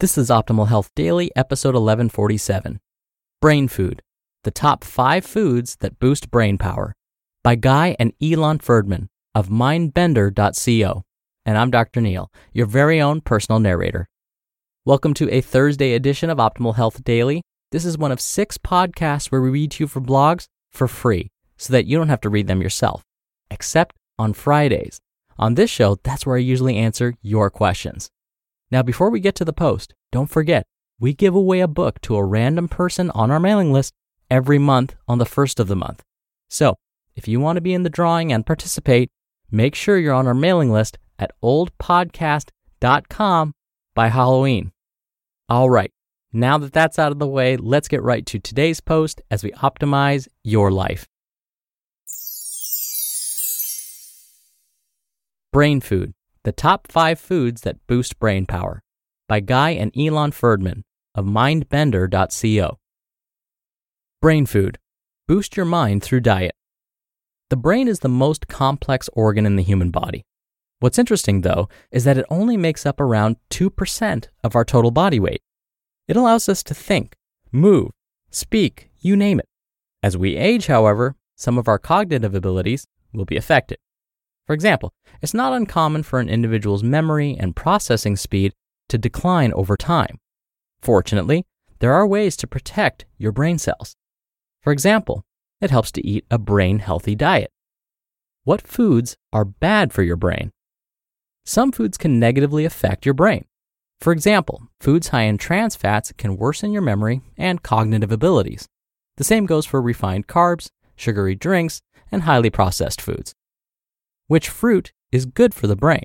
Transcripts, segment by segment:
This is Optimal Health Daily, episode 1147 Brain Food The Top 5 Foods That Boost Brain Power by Guy and Ilan Ferdman of mindbender.co. And I'm Dr. Neal, your very own personal narrator. Welcome to a Thursday edition of Optimal Health Daily. This is one of six podcasts where we read to you for blogs for free so that you don't have to read them yourself, except on Fridays. On this show, that's where I usually answer your questions. Now, before we get to the post, don't forget, we give away a book to a random person on our mailing list every month on the first of the month. So, if you want to be in the drawing and participate, make sure you're on our mailing list at oldpodcast.com by Halloween. All right, now that that's out of the way, let's get right to today's post as we optimize your life. Brain Food The Top 5 Foods That Boost Brain Power by Guy and Ilan Ferdman of mindbender.co. Brain Food Boost your mind through diet. The brain is the most complex organ in the human body. What's interesting, though, is that it only makes up around 2% of our total body weight. It allows us to think, move, speak, you name it. As we age, however, some of our cognitive abilities will be affected. For example, it's not uncommon for an individual's memory and processing speed to decline over time. Fortunately, there are ways to protect your brain cells. For example, it helps to eat a brain healthy diet. What foods are bad for your brain? Some foods can negatively affect your brain. For example, foods high in trans fats can worsen your memory and cognitive abilities. The same goes for refined carbs, sugary drinks, and highly processed foods. Which fruit is good for the brain?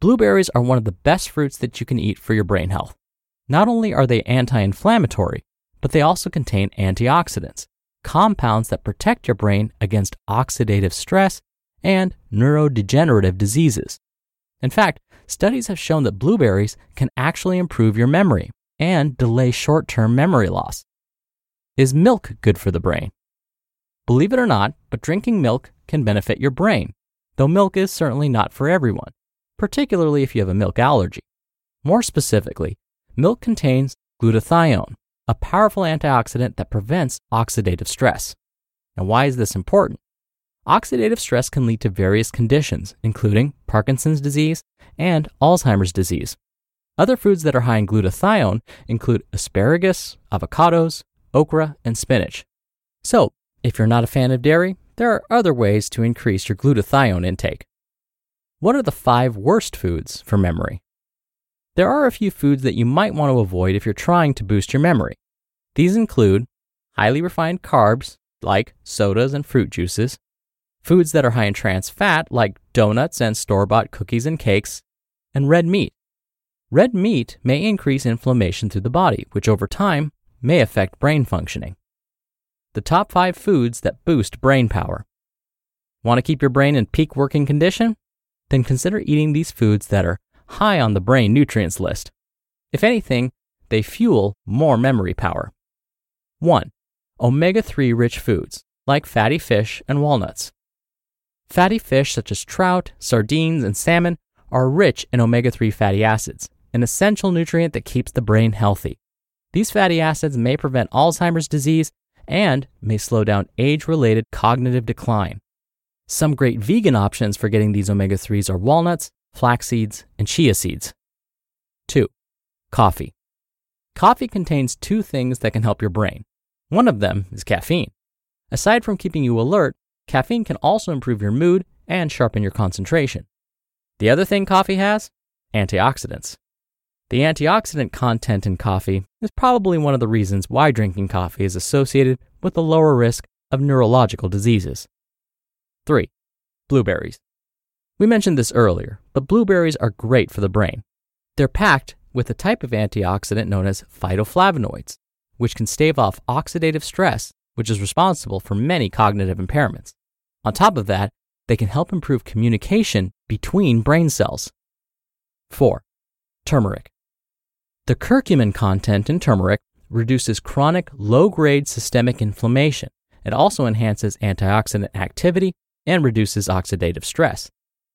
Blueberries are one of the best fruits that you can eat for your brain health. Not only are they anti inflammatory, but they also contain antioxidants, compounds that protect your brain against oxidative stress and neurodegenerative diseases. In fact, studies have shown that blueberries can actually improve your memory and delay short term memory loss. Is milk good for the brain? Believe it or not, but drinking milk can benefit your brain though milk is certainly not for everyone, particularly if you have a milk allergy. More specifically, milk contains glutathione, a powerful antioxidant that prevents oxidative stress. Now, why is this important? Oxidative stress can lead to various conditions, including Parkinson's disease and Alzheimer's disease. Other foods that are high in glutathione include asparagus, avocados, okra, and spinach. So, if you're not a fan of dairy, there are other ways to increase your glutathione intake. What are the five worst foods for memory? There are a few foods that you might want to avoid if you're trying to boost your memory. These include highly refined carbs, like sodas and fruit juices, foods that are high in trans fat, like donuts and store bought cookies and cakes, and red meat. Red meat may increase inflammation through the body, which over time may affect brain functioning the top five foods that boost brain power. Want to keep your brain in peak working condition? Then consider eating these foods that are high on the brain nutrients list. If anything, they fuel more memory power. 1. Omega 3 rich foods, like fatty fish and walnuts. Fatty fish such as trout, sardines, and salmon are rich in omega 3 fatty acids, an essential nutrient that keeps the brain healthy. These fatty acids may prevent Alzheimer's disease and may slow down age related cognitive decline. Some great vegan options for getting these omega 3s are walnuts, flax seeds, and chia seeds. 2. Coffee. Coffee contains two things that can help your brain. One of them is caffeine. Aside from keeping you alert, caffeine can also improve your mood and sharpen your concentration. The other thing coffee has? Antioxidants. The antioxidant content in coffee is probably one of the reasons why drinking coffee is associated with a lower risk of neurological diseases. 3. Blueberries. We mentioned this earlier, but blueberries are great for the brain. They're packed with a type of antioxidant known as phytoflavonoids, which can stave off oxidative stress, which is responsible for many cognitive impairments. On top of that, they can help improve communication between brain cells. 4. Turmeric. The curcumin content in turmeric reduces chronic low grade systemic inflammation. It also enhances antioxidant activity and reduces oxidative stress.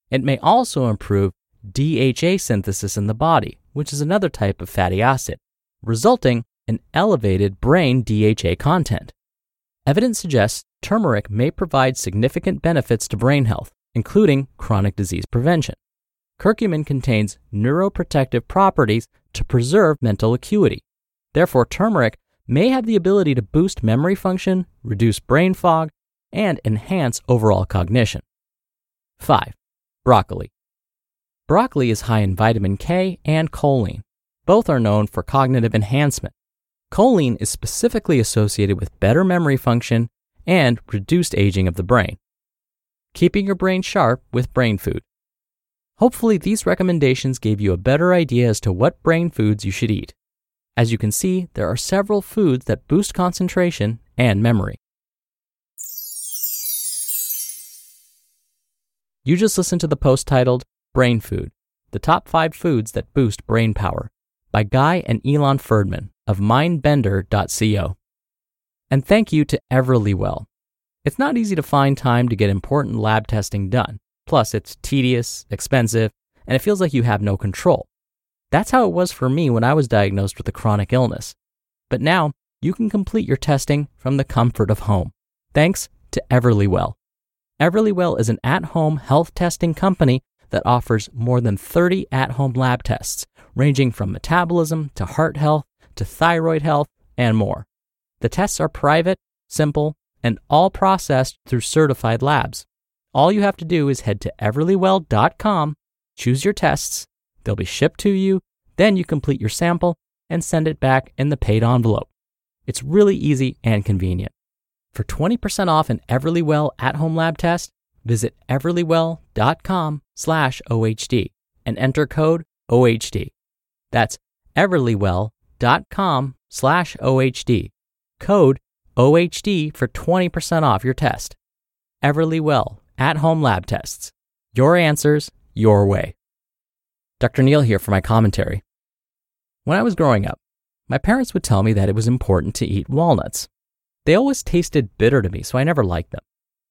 It may also improve DHA synthesis in the body, which is another type of fatty acid, resulting in elevated brain DHA content. Evidence suggests turmeric may provide significant benefits to brain health, including chronic disease prevention. Curcumin contains neuroprotective properties to preserve mental acuity. Therefore, turmeric may have the ability to boost memory function, reduce brain fog, and enhance overall cognition. 5. Broccoli. Broccoli is high in vitamin K and choline. Both are known for cognitive enhancement. Choline is specifically associated with better memory function and reduced aging of the brain. Keeping your brain sharp with brain food. Hopefully, these recommendations gave you a better idea as to what brain foods you should eat. As you can see, there are several foods that boost concentration and memory. You just listened to the post titled Brain Food The Top 5 Foods That Boost Brain Power by Guy and Ilan Ferdman of mindbender.co. And thank you to Everlywell. It's not easy to find time to get important lab testing done. Plus, it's tedious, expensive, and it feels like you have no control. That's how it was for me when I was diagnosed with a chronic illness. But now, you can complete your testing from the comfort of home, thanks to Everlywell. Everlywell is an at home health testing company that offers more than 30 at home lab tests, ranging from metabolism to heart health to thyroid health and more. The tests are private, simple, and all processed through certified labs. All you have to do is head to everlywell.com, choose your tests, they'll be shipped to you, then you complete your sample and send it back in the paid envelope. It's really easy and convenient. For 20% off an Everlywell at-home lab test, visit everlywell.com/ohd and enter code OHD. That's everlywell.com/ohd. Code OHD for 20% off your test. Everlywell at-home lab tests. Your answers, your way. Dr. Neal here for my commentary. When I was growing up, my parents would tell me that it was important to eat walnuts. They always tasted bitter to me, so I never liked them.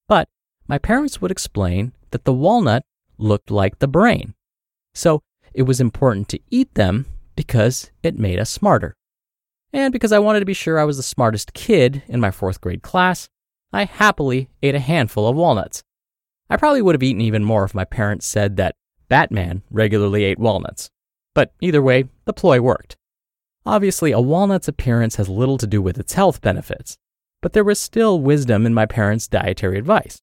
But my parents would explain that the walnut looked like the brain. So it was important to eat them because it made us smarter. And because I wanted to be sure I was the smartest kid in my fourth grade class, I happily ate a handful of walnuts. I probably would have eaten even more if my parents said that Batman regularly ate walnuts. But either way, the ploy worked. Obviously, a walnut's appearance has little to do with its health benefits, but there was still wisdom in my parents' dietary advice.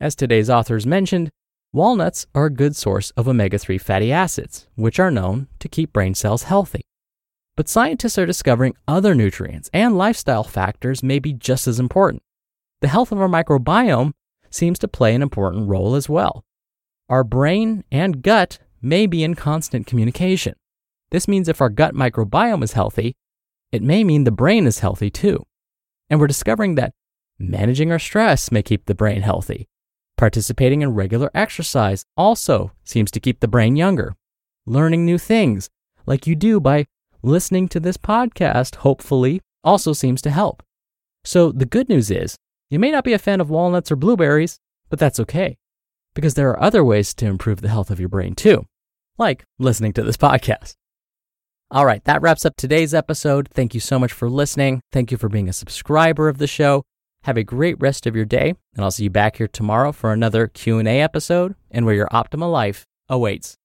As today's authors mentioned, walnuts are a good source of omega 3 fatty acids, which are known to keep brain cells healthy. But scientists are discovering other nutrients and lifestyle factors may be just as important. The health of our microbiome seems to play an important role as well. Our brain and gut may be in constant communication. This means if our gut microbiome is healthy, it may mean the brain is healthy too. And we're discovering that managing our stress may keep the brain healthy. Participating in regular exercise also seems to keep the brain younger. Learning new things, like you do by listening to this podcast, hopefully, also seems to help. So the good news is, you may not be a fan of walnuts or blueberries, but that's okay because there are other ways to improve the health of your brain too, like listening to this podcast. All right, that wraps up today's episode. Thank you so much for listening. Thank you for being a subscriber of the show. Have a great rest of your day, and I'll see you back here tomorrow for another Q&A episode and where your optimal life awaits.